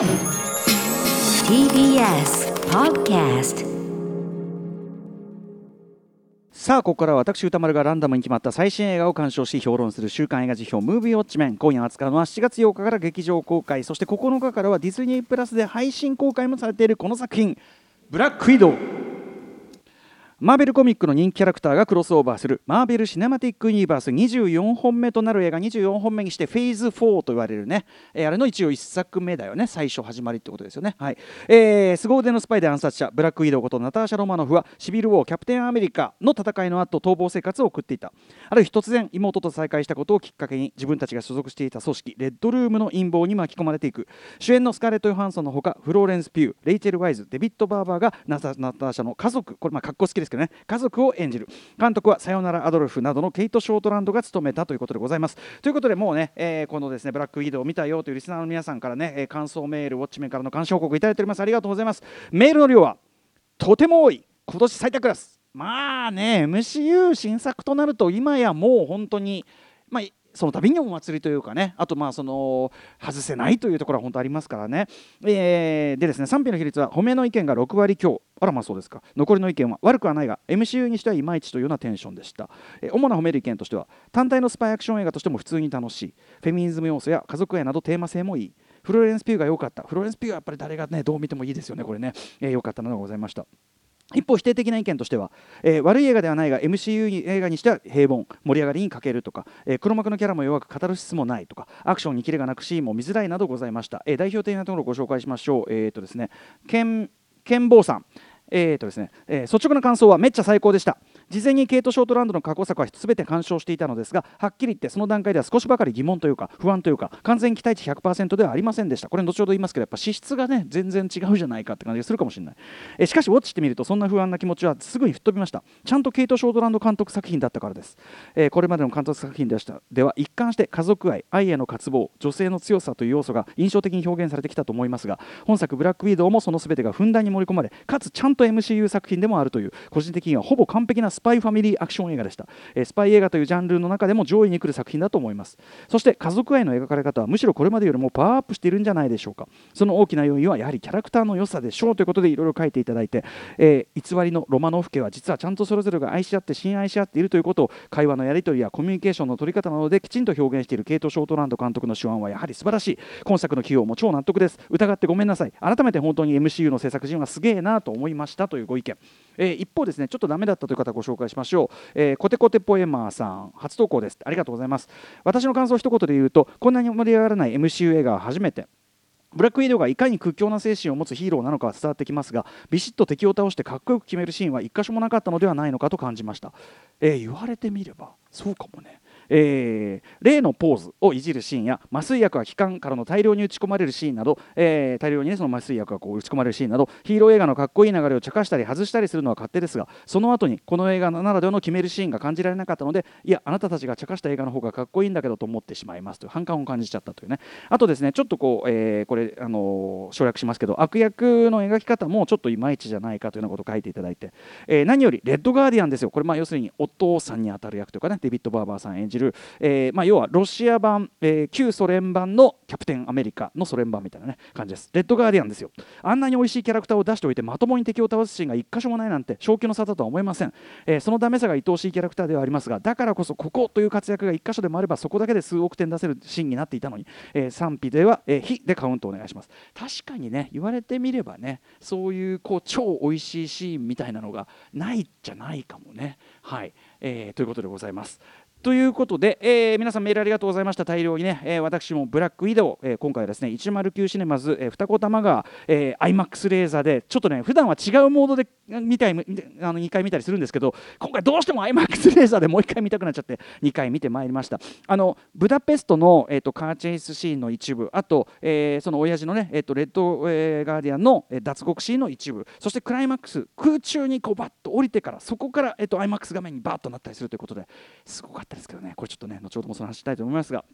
TBS Podcast さあここからは私歌丸がランダムに決まった最新映画を鑑賞し評論する週刊映画辞表ムービーウォッチメン。今夜扱うのは7月8日から劇場公開。そして9日からはディズニープラスで配信公開もされているこの作品。ブラックウィドウマーベルコミックの人気キャラクターがクロスオーバーする。マーベル・シネマティック・ユニバース24本目となる映画。24本目にしてフェーズ4と言われるね、えーあれの一応1作目だよね。最初始まりってことですよね。はい、えー、凄腕のスパイで暗殺者。ブラックウィドウことナターシャ・ロマノフはシビル・ウォーキャプテン・アメリカの戦いの後逃亡生活を送っていた。ある日突然妹と再会したことをきっかけに自分たちが所属していた組織レッドルームの陰謀に巻き込まれていく。主演のスカーレット・ヨハンソンのほかフローレンス・ピューレイチェル・ワイズデビッド・バーバーがナターシャの家族これまあ格好好きですけどね。家族を演じる。監督はさよならアドルフなどのケイト・ショートランドが務めたということでございます。ということでもうね、えーこのですねブラックウィドウを見たよというリスナーの皆さんからね、えー感想メールウォッチメンからの監視報告いただいております。ありがとうございます。メールの量はとても多い。今年最多クラス。まあね MCU 新作となると今やもう本当にまあその度にお祭りというかねあとまあその外せないというところは本当ありますからね、えーでですね賛否の比率は褒めの意見が6割強。あらまあそうですか。残りの意見は悪くはないが MCU にしてはいまいちというようなテンションでした、えー主な褒める意見としては単体のスパイアクション映画としても普通に楽しい。フェミニズム要素や家族愛などテーマ性もいい。フローレンス・ピューが良かった。フローレンス・ピューはやっぱり誰がねどう見てもいいですよねこれね。良、えーかったのがございました。一方否定的な意見としては、えー悪い映画ではないが MCU 映画にしては平凡盛り上がりに欠けるとか、えー黒幕のキャラも弱く語る質もないとかアクションにキレがなくシーンも見づらいなどございました、えー代表的なところをご紹介しましょう。えっ、とですねケンケンボーさん。えーとですねえ率直な感想はめっちゃ最高でした。事前にケイト・ショートランドの過去作は全て鑑賞していたのですがはっきり言ってその段階では少しばかり疑問というか不安というか完全期待値100%ではありませんでした。これ後ほど言いますけどやっぱ資質がね全然違うじゃないかって感じがするかもしれない。えしかしウォッチしてみるとそんな不安な気持ちはすぐに吹っ飛びました。ちゃんとケイト・ショートランド監督作品だったからです、えーこれまでの監督作品でしたでは一貫して家族愛愛への渇望女性の強さという要素が印象的に表現されてきたと思いますが本作「ブラックウィードウ」もその全てがふんだんに盛り込まれかつちゃんと MCU 作品でもあるという個人的にはほぼ完璧なスパイファミリーアクション映画でした、えスパイ映画というジャンルの中でも上位に来る作品だと思います。そして家族愛の描かれ方はむしろこれまでよりもパワーアップしているんじゃないでしょうか。その大きな要因はやはりキャラクターの良さでしょう。ということでいろいろ書いていただいて、え偽りのロマノフ家は実はちゃんとそれぞれが愛し合って親愛し合っているということを会話のやり取りやコミュニケーションの取り方などできちんと表現しているケイト・ショートランド監督の手腕はやはり素晴らしい。今作の起用も超納得です。疑ってごめんなさい改めて本当に MCU の制作陣はすげえなと思いましたというご意見、えー一方ですねちょっとダメだったという方ご紹紹介しましょう、えーコテコテポエマーさん初投稿です。ありがとうございます。私の感想を一言で言うとこんなに盛り上がらない MCU 映画は初めて。ブラックウィドウがいかに屈強な精神を持つヒーローなのかは伝わってきますがビシッと敵を倒してかっこよく決めるシーンは一箇所もなかったのではないのかと感じました、えー言われてみればそうかもね。えー例のポーズをいじるシーンや麻酔薬が気管からの大量に打ち込まれるシーンなど、えー大量に、ね、その麻酔薬がこう打ち込まれるシーンなどヒーロー映画のかっこいい流れを茶化したり外したりするのは勝手ですがその後にこの映画ならではの決めるシーンが感じられなかったのでいやあなたたちが茶化した映画の方がかっこいいんだけどと思ってしまいますという反感を感じちゃったというね。あとですねちょっとこう、えーこれ、あのー省略しますけど悪役の描き方もちょっといまいちじゃないかというようなことを書いていただいて、えー何よりレッドガーディアンですよ。これまあ要するにお父さんに当たる役というかねデビッド・バーバーさん演じる、えーまあ、要はロシア版、えー旧ソ連版のキャプテンアメリカのソ連版みたいな、ね、感じです。レッドガーディアンですよ。あんなに美味しいキャラクターを出しておいてまともに敵を倒すシーンが一箇所もないなんて正気の沙汰とは思えません、えーそのダメさが愛おしいキャラクターではありますがだからこそここという活躍が一箇所でもあればそこだけで数億点出せるシーンになっていたのに、えー賛否では、えーでカウントお願いします。確かにね言われてみればねそういうこう超美味しいシーンみたいなのがないじゃないかもね。はい、えーということでございます。ということで、えー皆さんメールありがとうございました。大量にね、えー私もブラックウィドウ、えー今回はですね109シネマズ、えー二子玉川、えー、IMAX レーザーでちょっとね普段は違うモードで見たいあの2回見たりするんですけど今回どうしても IMAX レーザーでもう1回見たくなっちゃって2回見てまいりました。あのブダペストの、えー、とカーチェイスシーンの一部あと、えーその親父のね、えー、とレッド、えーガーディアンの、えー脱獄シーンの一部そしてクライマックス空中にこうバッと降りてからそこから、えー、と IMAX 画面にバッとなったりするということですごかった。ですけどね。これちょっとね後ほどもその話したいと思いますが、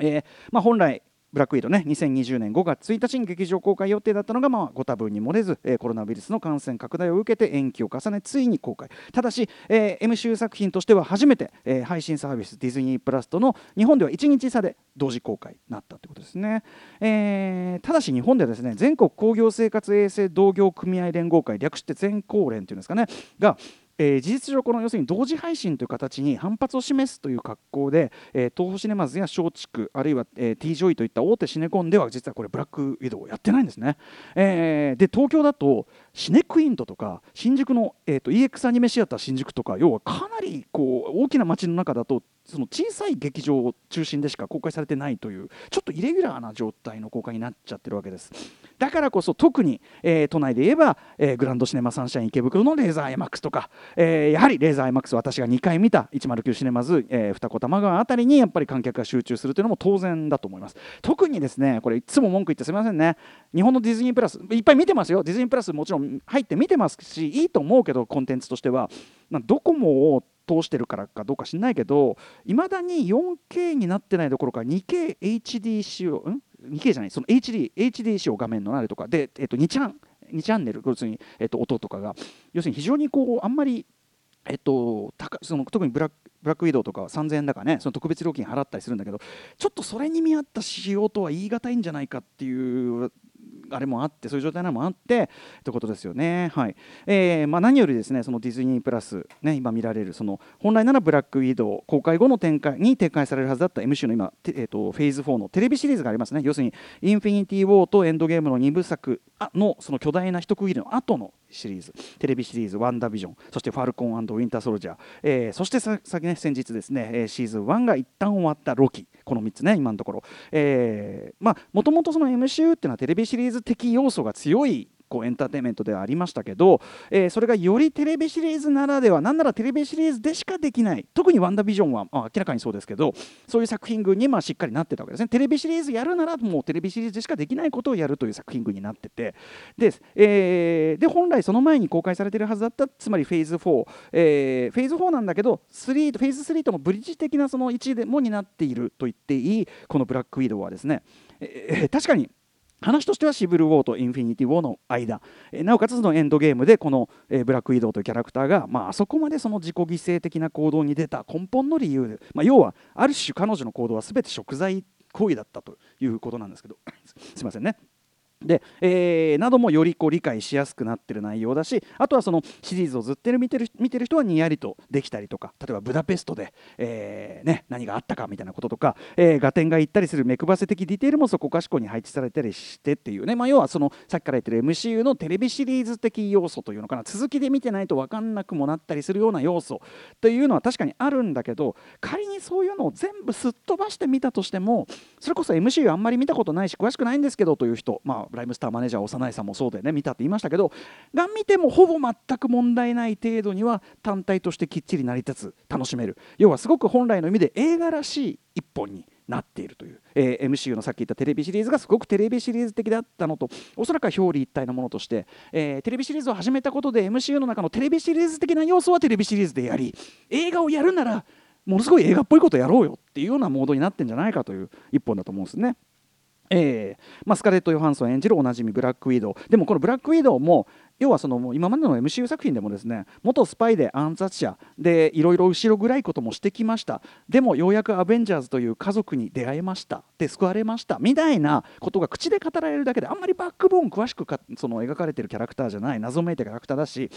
えーまあ、本来ブラックウィードね2020年5月1日に劇場公開予定だったのが、まあ、ご多分に漏れず、えー、コロナウイルスの感染拡大を受けて延期を重ねついに公開。ただし、えー、MCU 作品としては初めて、えー、配信サービスディズニープラスとの日本では1日差で同時公開になったということですね、えー、ただし日本ではですね全国興行生活衛生同業組合連合会略して全興連というんですかねがえー、事実上この要するに同時配信という形に反発を示すという格好で、えー、東宝シネマズや松竹あるいは、えー、T ジョイといった大手シネコンでは実はこれブラックウィドウをやってないんですね、えー、で東京だとシネクイントとか新宿の、えーと、EX アニメシアター新宿とか要はかなりこう大きな街の中だとその小さい劇場を中心でしか公開されてないというちょっとイレギュラーな状態の公開になっちゃってるわけです。だからこそ特に、えー、都内で言えば、えー、グランドシネマサンシャイン池袋のレーザー IMAX とか、えー、やはりレーザー IMAX 私が2回見た109シネマズ、えー、二子玉川あたりにやっぱり観客が集中するというのも当然だと思います。特にですねこれいつも文句言ってすみませんね。日本のディズニープラスいっぱい見てますよ。ディズニープラスもちろん入って見てますしいいと思うけどコンテンツとしては。ドコモを通してるからかどうか知んないけどいまだに 4K になってないどころか 2KHD 仕様ん？2K じゃないその HD, HD 仕様画面のなるとか。で、えっと、2チャン2チャンネル要するに、えっと、音とかが。要するに非常にこうあんまりえっと、高その特にブラックブラックウィドウとかは3000円だかねその特別料金払ったりするんだけどちょっとそれに見合った仕様とは言い難いんじゃないかっていうあれもあってそういう状態なのもあってということですよね。はい。えーまあ、何よりですねそのディズニープラス、ね、今見られるその本来ならブラックウィドウ公開後の展開に展開されるはずだった MC の今、えーと、フェーズ4のテレビシリーズがありますね。要するにインフィニティ・ウォーとエンドゲームの2部作のその巨大な一区切りの後のシリーズ。テレビシリーズ「ワンダービジョン」そして「ファルコンウィンター・ソルジャー」えー、そしてさ先ね先日ですねシーズン1が一旦終わったロキ。この3つね今のところ、まあもともとその MCU っていうのはテレビシリーズ的要素が強いこうエンターテインメントではありましたけど、えー、それがよりテレビシリーズならではなんならテレビシリーズでしかできない特に「ワンダービジョンは」まあ、明らかにそうですけどそういう作品群にまあしっかりなってたわけですね。テレビシリーズやるならもうテレビシリーズでしかできないことをやるという作品群になってて。で,、えー、で本来その前に公開されているはずだったつまりフェーズ4、えー、フェーズ4なんだけど3フェーズ3ともブリッジ的なその位置でもになっていると言っていいこのブラックウィドウはですね、えー、確かに話としてはシブル・ウォーとインフィニティ・ウォーの間えなおかつそのエンドゲームでこのえブラック・ウィドウというキャラクターが、まあ、あそこまでその自己犠牲的な行動に出た根本の理由で、まあ、要はある種彼女の行動は全て贖罪行為だったということなんですけど すいませんね。で、えー、などもよりこう理解しやすくなってる内容だしあとはそのシリーズをずっと見てる見てる人はにやりとできたりとか例えばブダペストで、えーね、何があったかみたいなこととか、えー、ガテンが言ったりする目配せ的ディテールもそこかしこに配置されたりしてっていうね、まあ、要はそのさっきから言ってる MCU のテレビシリーズ的要素というのかな。続きで見てないと分かんなくもなったりするような要素というのは確かにあるんだけど仮にそういうのを全部すっ飛ばしてみたとしてもそれこそ MCU あんまり見たことないし詳しくないんですけどという人まあライムスターマネージャー幼いさんもそうでね見たって言いましたけどが見てもほぼ全く問題ない程度には単体としてきっちり成り立つ楽しめる要はすごく本来の意味で映画らしい一本になっているという、えー、MCU のさっき言ったテレビシリーズがすごくテレビシリーズ的だったのとおそらくは表裏一体のものとして、えー、テレビシリーズを始めたことで MCU の中のテレビシリーズ的な要素はテレビシリーズでやり映画をやるならものすごい映画っぽいことやろうよっていうようなモードになってんじゃないかという一本だと思うんですね。えーまあ、スカレット・ヨハンソン演じるおなじみブラックウィドウ。でもこのブラックウィドウも要はその今までの MCU 作品でもですね元スパイで暗殺者でいろいろ後ろ暗いこともしてきました。でもようやくアベンジャーズという家族に出会えました。で救われました。みたいなことが口で語られるだけであんまりバックボーン詳しくかその描かれてるキャラクターじゃない謎めいたキャラクターだし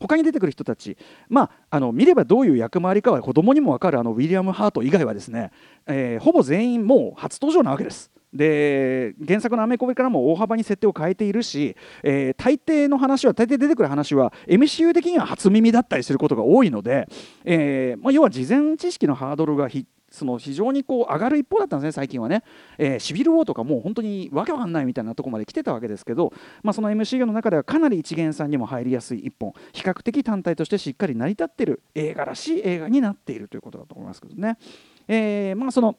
他に出てくる人たち、まあ、あの見ればどういう役回りかは子供にも分かるあのウィリアム・ハート以外はですね、えー、ほぼ全員もう初登場なわけです。で原作のアメコミからも大幅に設定を変えているし、えー、大抵の話は大抵出てくる話は MCU 的には初耳だったりすることが多いので、えーまあ、要は事前知識のハードルがひその非常にこう上がる一方だったんですね、最近はね、えー、シビル・ウォーとかもう本当にわけわかんないみたいなところまで来てたわけですけど、まあ、その MCU の中ではかなり一元さんにも入りやすい一本、比較的単体としてしっかり成り立っている映画らしい映画になっているということだと思いますけどね。えーまあ、その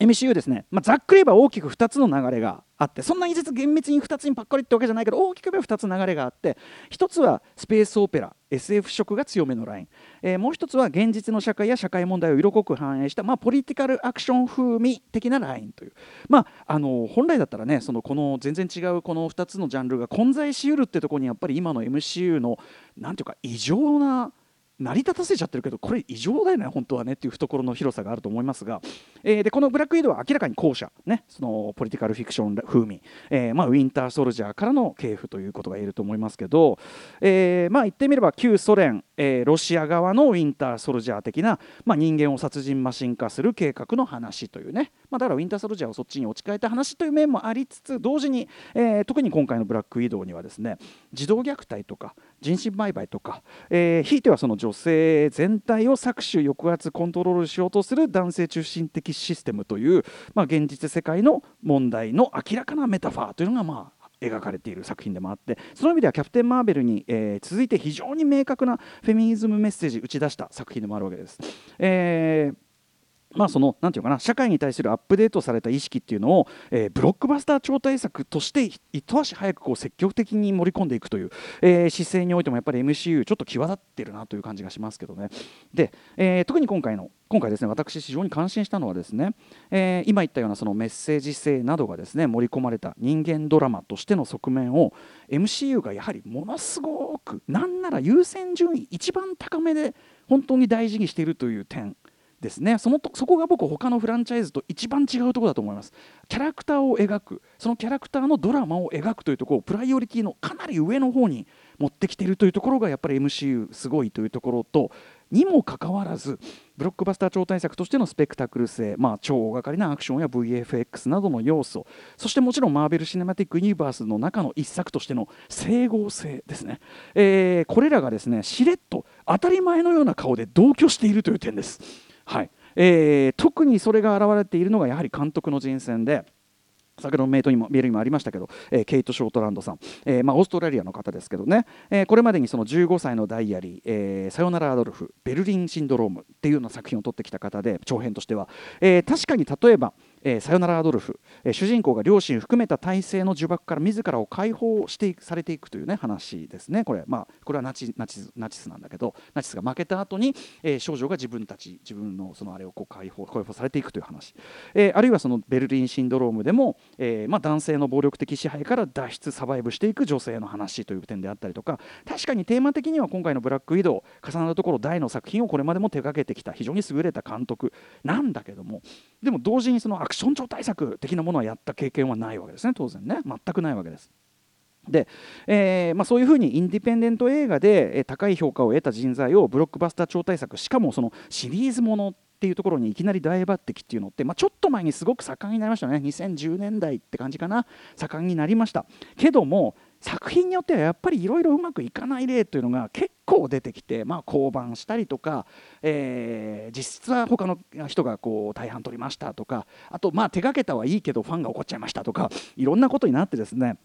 MCU ですね、まあ、ざっくり言えば大きく2つの流れがあってそんなに実厳密に2つにばっかりってわけじゃないけど大きく言えば2つ流れがあって1つはスペースオペラ SF 色が強めのライン、えー、もう1つは現実の社会や社会問題を色濃く反映した、まあ、ポリティカルアクション風味的なラインという、まあ、あの本来だったらねそのこの全然違うこの2つのジャンルが混在しうるってとこにやっぱり今の MCU の何ていうか異常な成り立たせちゃってるけどこれ異常だよね本当はねっていう懐の広さがあると思いますが、えー、でこのブラックウィドウは明らかに後者ねそのポリティカルフィクション風味、えーまあ、ウィンターソルジャーからの系譜ということが言えると思いますけど、えー、まあ言ってみれば旧ソ連、えー、ロシア側のウィンターソルジャー的な、まあ、人間を殺人マシン化する計画の話というね、まあ、だからウィンターソルジャーをそっちに置き換えた話という面もありつつ同時に、えー、特に今回のブラックウィドにはですね児童虐待とか人身売買とか、えー、ひいてはその女性全体を搾取抑圧コントロールしようとする男性中心的システムという、まあ、現実世界の問題の明らかなメタファーというのがまあ描かれている作品でもあってその意味ではキャプテン・マーベルに、えー、続いて非常に明確なフェミニズムメッセージ打ち出した作品でもあるわけです。えーまあそのなんていうかな社会に対するアップデートされた意識っていうのを、えー、ブロックバスター超大作として一足早くこう積極的に盛り込んでいくという、えー、姿勢においてもやっぱり MCU ちょっと際立ってるなという感じがしますけどね。で、えー、特に今回の今回ですね私非常に感心したのはですね、えー、今言ったようなそのメッセージ性などがですね盛り込まれた人間ドラマとしての側面を MCU がやはりものすごくなんなら優先順位一番高めで本当に大事にしているという点ですね。そのとそこが僕他のフランチャイズと一番違うところだと思います。キャラクターを描く。そのキャラクターのドラマを描くというところをプライオリティのかなり上の方に持ってきているというところがやっぱり MCU すごいというところとにもかかわらずブロックバスター超大作としてのスペクタクル性、まあ、超大掛かりなアクションや VFX などの要素そしてもちろんマーベル・シネマティック・ユニバースの中の一作としての整合性ですね、えー、これらがですねしれっと当たり前のような顔で同居しているという点です。はい。えー、特にそれが現れているのがやはり監督の人選で。先ほどのメートにもメールにもありましたけど、えー、ケイト・ショートランドさん、えーまあ、オーストラリアの方ですけどね、えー、これまでにその15歳のダイアリー、えー、さよならアドルフ、ベルリンシンドロームっていうような作品を撮ってきた方で、長編としては、えー、確かに例えば、えー、さよならアドルフ、えー、主人公が両親含めた体制の呪縛から自らを解放していされていくというね話ですね。これまあこれはナチナチナチスなんだけどナチスが負けた後に、えー、少女が自分たち自分のそのあれをこう解放解放されていくという話、えー、あるいはそのベルリンシンドロームでも、えーまあ、男性の暴力的支配から脱出サバイブしていく女性の話という点であったりとか確かにテーマ的には今回の「ブラック・ウィドウ」重なるところ大の作品をこれまでも手掛けてきた非常に優れた監督なんだけどもでも同時にそのアクション超対策的なものはやった経験はないわけですね当然ね。全くないわけです。で、えーまあ、そういうふうにインディペンデント映画で、え、高い評価を得た人材をブロックバスター超大作しかもそのシリーズものっていうところにいきなり大抜擢っていうのって、まあ、ちょっと前にすごく盛んになりましたね。2010年代って感じかな。盛んになりました。けども作品によってはやっぱりいろいろうまくいかない例というのが結構出てきて、まあ、降板したりとか、えー、実質は他の人がこう大半取りましたとかあとまあ手がけたはいいけどファンが怒っちゃいましたとかいろんなことになってですね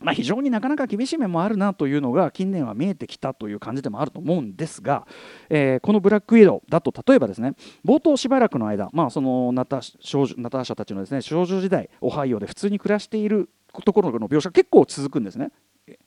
まあ、非常になかなか厳しい面もあるなというのが近年は見えてきたという感じでもあると思うんですが、えー、このブラックウィドウだと例えばですね冒頭しばらくの間、まあ、そのナタナターシャたちのですね少女時代オハイオで普通に暮らしているところの描写結構続くんですね。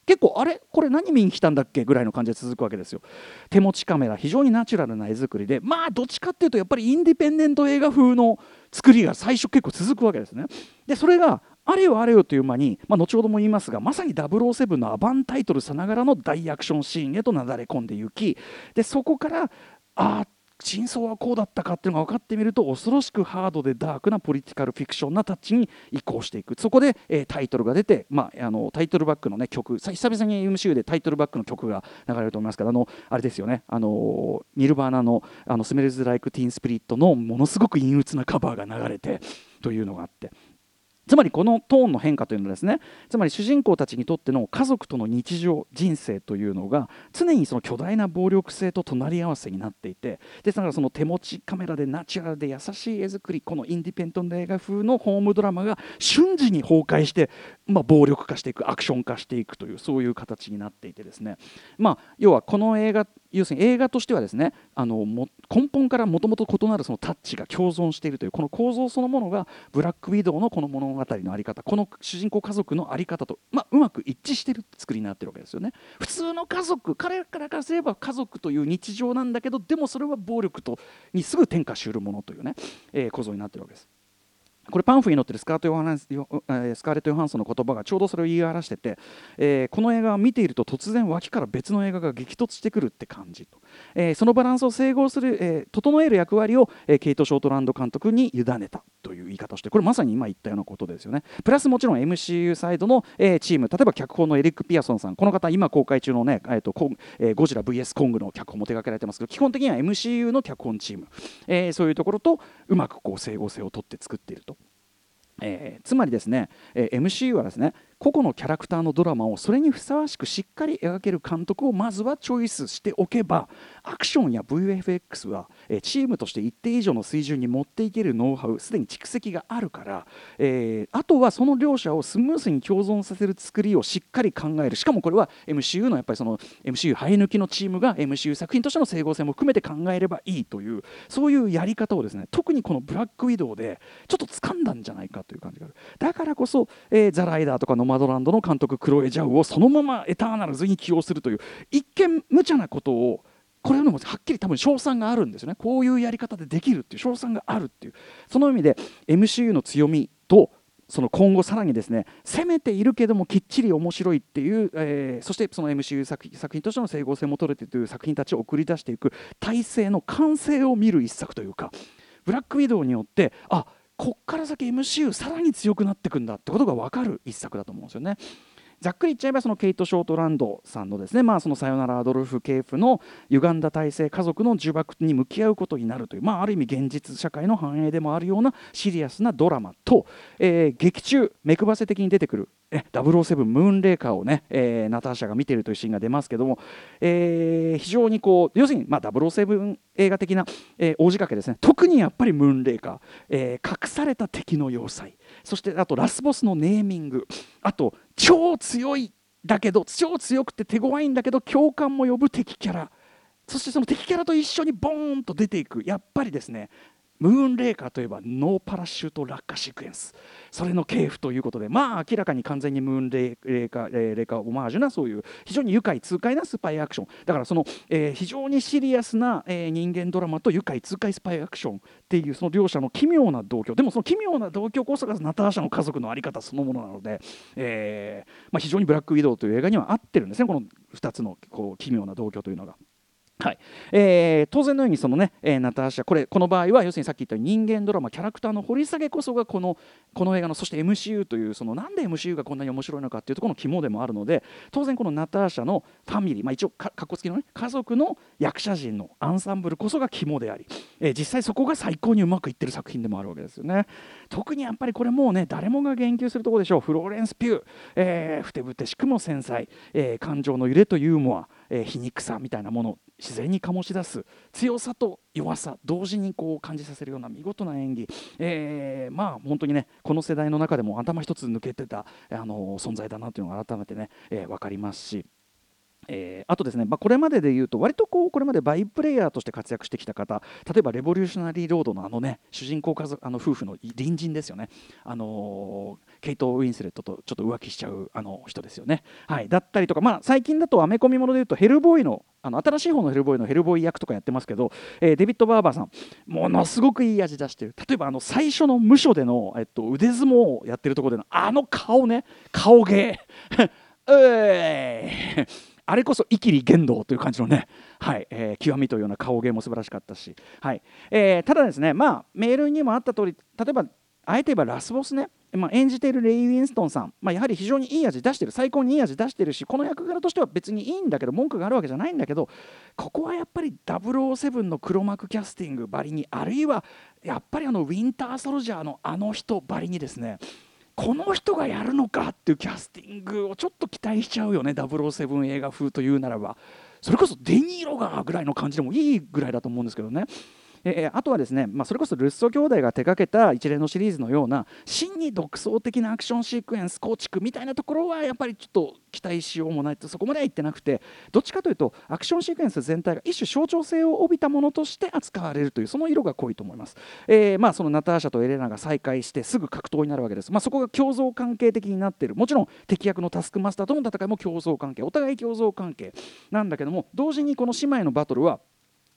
結構あれ？これ何見に来たんだっけぐらいの感じで続くわけですよ。手持ちカメラ非常にナチュラルな絵作りでまあどっちかっていうとやっぱりインディペンデント映画風の作りが最初結構続くわけですね。でそれがあれよあれよという間に、まあ、後ほども言いますがまさに007のアバンタイトルさながらの大アクションシーンへとなだれ込んでいきでそこからああ真相はこうだったかっていうのが分かってみると恐ろしくハードでダークなポリティカルフィクションなタッチに移行していく。そこで、えー、タイトルが出て、まあ、あのタイトルバックの、ね、曲久々に MCU でタイトルバックの曲が流れると思いますけどあのあれですよね。あのニルバーナのあの「スメルズ・ライク・ティーン・スプリット」のものすごく陰鬱なカバーが流れてというのがあって。つまりこのトーンの変化というのはですねつまり主人公たちにとっての家族との日常人生というのが常にその巨大な暴力性と隣り合わせになっていてですからその手持ちカメラでナチュラルで優しい絵作りこのインディペンデント映画風のホームドラマが瞬時に崩壊して、まあ、暴力化していくアクション化していくというそういう形になっていてですね。まあ要はこの映画要するに映画としてはですねあのも根本からもともと異なるそのタッチが共存しているというこの構造そのものがブラックウィドウのこの物語の在り方この主人公家族の在り方と、まあ、うまく一致している作りになってるわけですよね。普通の家族彼らからすれば家族という日常なんだけどでもそれは暴力とにすぐ転化しうるものというね、えー、構造になってるわけです。これパンフに載ってるスカートヨハンスカーレット・ヨハンソンの言葉がちょうどそれを言い表してて、えー、この映画を見ていると突然脇から別の映画が激突してくるって感じと、えー、そのバランスを整合する、えー、整える役割を、えケイト・ショートランド監督に委ねたという言い方をしてこれまさに今言ったようなことですよね。プラスもちろん MCU サイドの、えチーム例えば脚本のエリック・ピアソンさんこの方今公開中のね、えーとえゴジラ VS コングの脚本も手掛けられてますけど基本的には MCU の脚本チーム、えそういうところとうまくこう整合性をとって作っていると。えー、つまりですね、えー、MCU はですね個々のキャラクターのドラマをそれにふさわしくしっかり描ける監督をまずはチョイスしておけばアクションや VFX は、えチームとして一定以上の水準に持っていけるノウハウすでに蓄積があるから、えー、あとはその両者をスムースに共存させる作りをしっかり考える。しかもこれは MCU のやっぱりその MCU 生え抜きのチームが MCU 作品としての整合性も含めて考えればいいというそういうやり方をですね特にこのブラックウィドウでちょっと掴んだんじゃないかという感じがある。だからこそ、えー、ザ・ライダーとかノマドランドの監督クロエ・ジャウをそのままエターナルズに起用するという一見無茶なことをこれのもはっきり多分賞賛があるんですよね。こういうやり方でできるっていう賞賛があるっていう。その意味で MCU の強みとその今後さらにですね攻めているけどもきっちり面白いっていう、えー、そしてその MCU 作品としての整合性も取れてという作品たちを送り出していく体制の完成を見る一作というかブラックウィドウによってあこっから先 MCU さらに強くなっていくんだってことが分かる一作だと思うんですよね。ざっくり言っちゃえばそのケイト・ショートランドさんのですね、まあ、そのさよならアドルフ・ケーフの歪んだ体制家族の呪縛に向き合うことになるという、まあ、ある意味現実社会の反映でもあるようなシリアスなドラマと、えー、劇中目配せ的に出てくるえ007ムーンレーカーをね、えー、ナターシャが見てるというシーンが出ますけども、えー、非常にこう要するに、まあ、007映画的な、えー、大仕掛けですね。特にやっぱりムーンレーカー、えー、隠された敵の要塞。そしてあとラスボスのネーミング。あと超強いだけど超強くて手強いんだけど共感も呼ぶ敵キャラ。そしてその敵キャラと一緒にボーンと出ていく。やっぱりですねムーンレーカーといえばノーパラシュート落下シークエンス。それの系譜ということでまあ明らかに完全にムーンレーカーレーカーオマージュなそういう非常に愉快痛快なスパイアクション。だからその、えー、非常にシリアスな、えー、人間ドラマと愉快痛快スパイアクションっていうその両者の奇妙な同居。でもその奇妙な同居こそがナターシャの家族の在り方そのものなので、えーまあ、非常にブラックウィドウという映画には合ってるんですねこの2つのこう奇妙な同居というのが。はい。えー、当然のようにそのね、えー、ナターシャこれこの場合は要するにさっき言った人間ドラマキャラクターの掘り下げこそがこのこの映画のそして MCU というそのなんで MCU がこんなに面白いのかっていうところの肝でもあるので当然このナターシャのファミリー、まあ、一応かかっこつきの、ね、家族の役者陣のアンサンブルこそが肝であり、えー、実際そこが最高にうまくいってる作品でもあるわけですよね。特にやっぱりこれもうね誰もが言及するところでしょう。フローレンス・ピュー、えー、ふてぶてしくも繊細、えー、感情の揺れとユーモア。えー、皮肉さみたいなもの自然に醸し出す強さと弱さ同時にこう感じさせるような見事な演技、えー、まあ本当にねこの世代の中でも頭一つ抜けてた、あの存在だなというのが改めてね、えー、分かりますし。えー、あとですね、まあ、これまでで言うと割とこうこれまでバイプレイヤーとして活躍してきた方例えばレボリューショナリーロードのあのね主人公家族あの夫婦の隣人ですよね、あのー、ケイト・ウィンスレットとちょっと浮気しちゃうあの人ですよね、はい、だったりとか、まあ、最近だとアメコミもので言うとヘルボーイのあの新しい方のヘルボーイのヘルボーイ役とかやってますけど、えー、デビッド・バーバーさんものすごくいい味出してる。例えばあの最初の無所での、えっと、腕相撲をやってるところでのあの顔ね。顔芸。うえーあれこそイキリ言動という感じのね、はいえー、極みというような顔芸も素晴らしかったし、はいえー、ただですね、まあ、メールにもあった通り例えばあえて言えばラスボスね、まあ、演じているレイ・ウィンストンさん、まあ、やはり非常にいい味出してる最高にいい味出してるしこの役柄としては別にいいんだけど文句があるわけじゃないんだけどここはやっぱり007の黒幕キャスティングばりにあるいはやっぱりあのウィンター・ソルジャーのあの人ばりにですねこの人がやるのかっていうキャスティングをちょっと期待しちゃうよね007映画風というならばそれこそデニーロがぐらいの感じでもいいぐらいだと思うんですけどね。えーあとはですね、まあ、それこそルッソ兄弟が手掛けた一連のシリーズのような真に独創的なアクションシークエンス構築みたいなところはやっぱりちょっと期待しようもないとそこまでは言ってなくてどっちかというとアクションシークエンス全体が一種象徴性を帯びたものとして扱われるというその色が濃いと思います。えーまあ、そのナターシャとエレナが再会してすぐ格闘になるわけです、まあ、そこが共存関係的になっているもちろん敵役のタスクマスターとの戦いも共存関係お互い共存関係なんだけども同時にこの姉妹のバトルは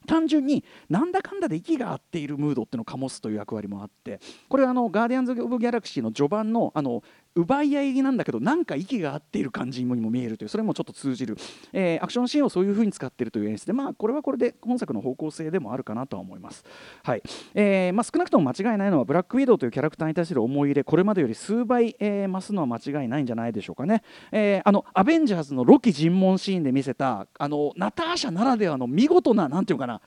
単純になんだかんだで息が合っているムードっていうのを醸すという役割もあってこれはあのガーディアンズ・オブ・ギャラクシーの序盤のあの奪い合いなんだけどなんか息が合っている感じにも見えるというそれもちょっと通じる、えーアクションシーンをそういう風に使っているという演出でまあこれはこれで本作の方向性でもあるかなとは思います、はい。えーまあ、少なくとも間違いないのはブラックウィドウというキャラクターに対する思い入れこれまでより数倍、えー増すのは間違いないんじゃないでしょうかね、えーあのアベンジャーズのロキ尋問シーンで見せたあのナターシャならではの見事ななんていうかな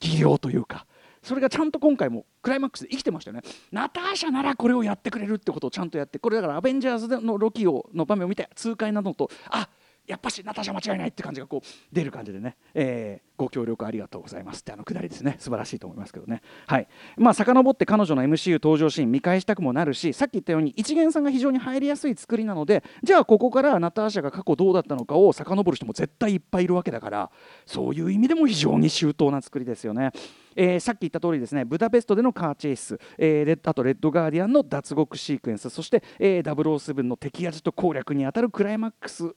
技量というかそれがちゃんと今回もクライマックスで生きてましたよね。ナターシャならこれをやってくれるってことをちゃんとやって。これだからアベンジャーズのロキをの場面を見て痛快なのとあやっぱしナターシャ間違いないって感じがこう出る感じでね、えーご協力ありがとうございますってあのくだりですね。素晴らしいと思いますけどね。はい。まあ遡って彼女の MCU 登場シーン見返したくもなるしさっき言ったように一元さんが非常に入りやすい作りなのでじゃあここからナターシャが過去どうだったのかを遡る人も絶対いっぱいいるわけだからそういう意味でも非常に周到な作りですよね。えーさっき言った通りですねブダペストでのカーチェイス、えーあとレッドガーディアンの脱獄シークエンスそして、えー、007の敵味と攻略にあたるクライマックス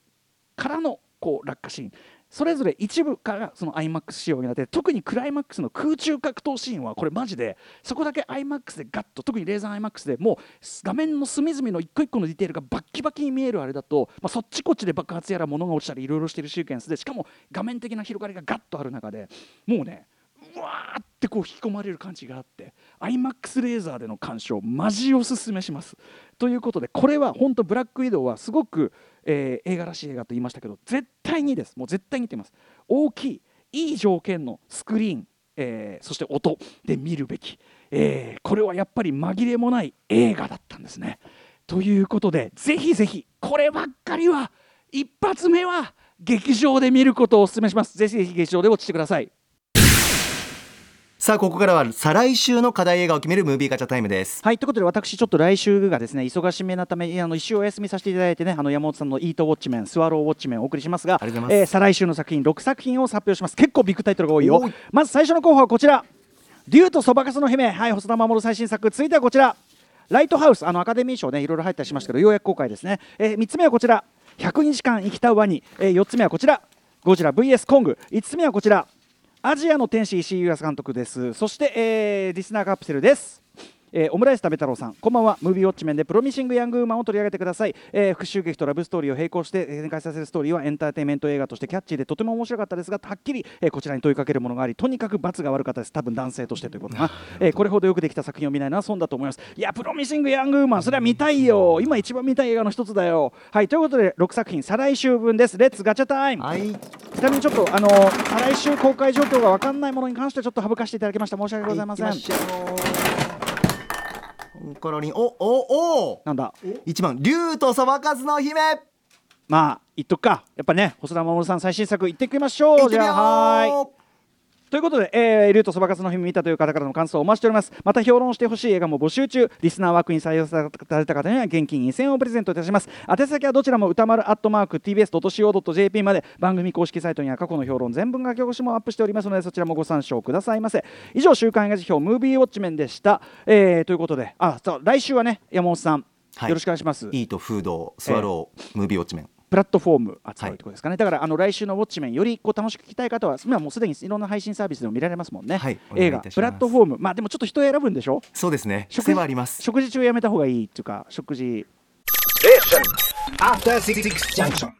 からのこう落下シーン。それぞれ一部からその IMAX 仕様になって特にクライマックスの空中格闘シーンはこれマジでそこだけ IMAX でガッと特にレーザー IMAX でもう画面の隅々の一個一個のディテールがバッキバキに見えるあれだと、まあ、そっちこっちで爆発やら物が落ちたりいろいろしてるシーケンスでしかも画面的な広がりがガッとある中でもうねわーってこう引き込まれる感じがあって IMAX レーザーでの鑑賞マジおすすめします。ということでこれは本当ブラックウィドウはすごく、えー映画らしい映画と言いましたけど絶対にです。もう絶対にってます。大きいいい条件のスクリーン、えーそして音で見るべき、えーこれはやっぱり紛れもない映画だったんですね。ということでぜひぜひこればっかりは一発目は劇場で見ることをお勧めします。ぜひぜひ劇場で落ちてください。さあここからは再来週の課題映画を決めるムービーガチャタイムです。はいということで私ちょっと来週がですね忙しめなためあの一週お休みさせていただいてねあの山本さんの「イートウォッチメン」「スワローウォッチメン」をお送りしますがえー再来週の作品6作品を発表します。結構ビッグタイトルが多いよ。まず最初の候補はこちら「デューとそばかすの姫」はい細田守最新作。続いてはこちら「ライトハウス」あのアカデミー賞ねいろいろ入ったりしましたけどようやく公開ですね、え3つ目はこちら「100日間生きたワニ」え4つ目はこちら「ゴジラ VS コング」5つ目はこちらアジアの天使石井優康監督です。そして、えーリスナーカプセルです。えーオムライス食べ太郎さんこんばんは。ムービーウォッチメンでプロミシングヤングウーマンを取り上げてください、えー復讐劇とラブストーリーを並行して展開させるストーリーはエンターテインメント映画としてキャッチーでとても面白かったですがはっきり、えーこちらに問いかけるものがありとにかく罰が悪かったです。多分男性としてということかな、えーこれほどよくできた作品を見ないのは損だと思います。いやプロミシングヤングウーマンそれは見たいよ。今一番見たい映画の一つだよ。はいということで6作品再来週分です。レッツガチャタイムはい。ちなみにちょっとあの再来週公開状況が分かんないものに関してちょっと省かせていただきました。申し訳ございません、行きましょうコロリン。おおお。なんだ？一番。竜とそばかすの姫。まあ言っとくか。やっぱね細田守さん最新作言ってきましょう。じゃあはーいということで、えー、竜とそばかすの日見たという方からの感想をお待ちしております。また評論してほしい映画も募集中。リスナー枠に採用された方には現金2000円をプレゼントいたします。宛先はどちらも歌丸アットマーク TBS.CO.JP まで番組公式サイトには過去の評論全文書き起こしもアップしておりますのでそちらもご参照くださいませ。以上週刊映画辞表ムービーウォッチメンでした、えー、ということであそう来週はね山本さん、はい。よろしくお願いします。イートフードスワロー、ムービーウォッチメンプラットフォーム扱うということですかね、だからあの来週のウォッチメンよりこう楽しく聞きたい方は今もうすでにいろんな配信サービスでも見られますもんね、はい映画プラットフォーム。まあでもちょっと人選ぶんでしょ？そうですね。食癖はあります。食事中やめた方がいいっていうか食事。After Six Junction.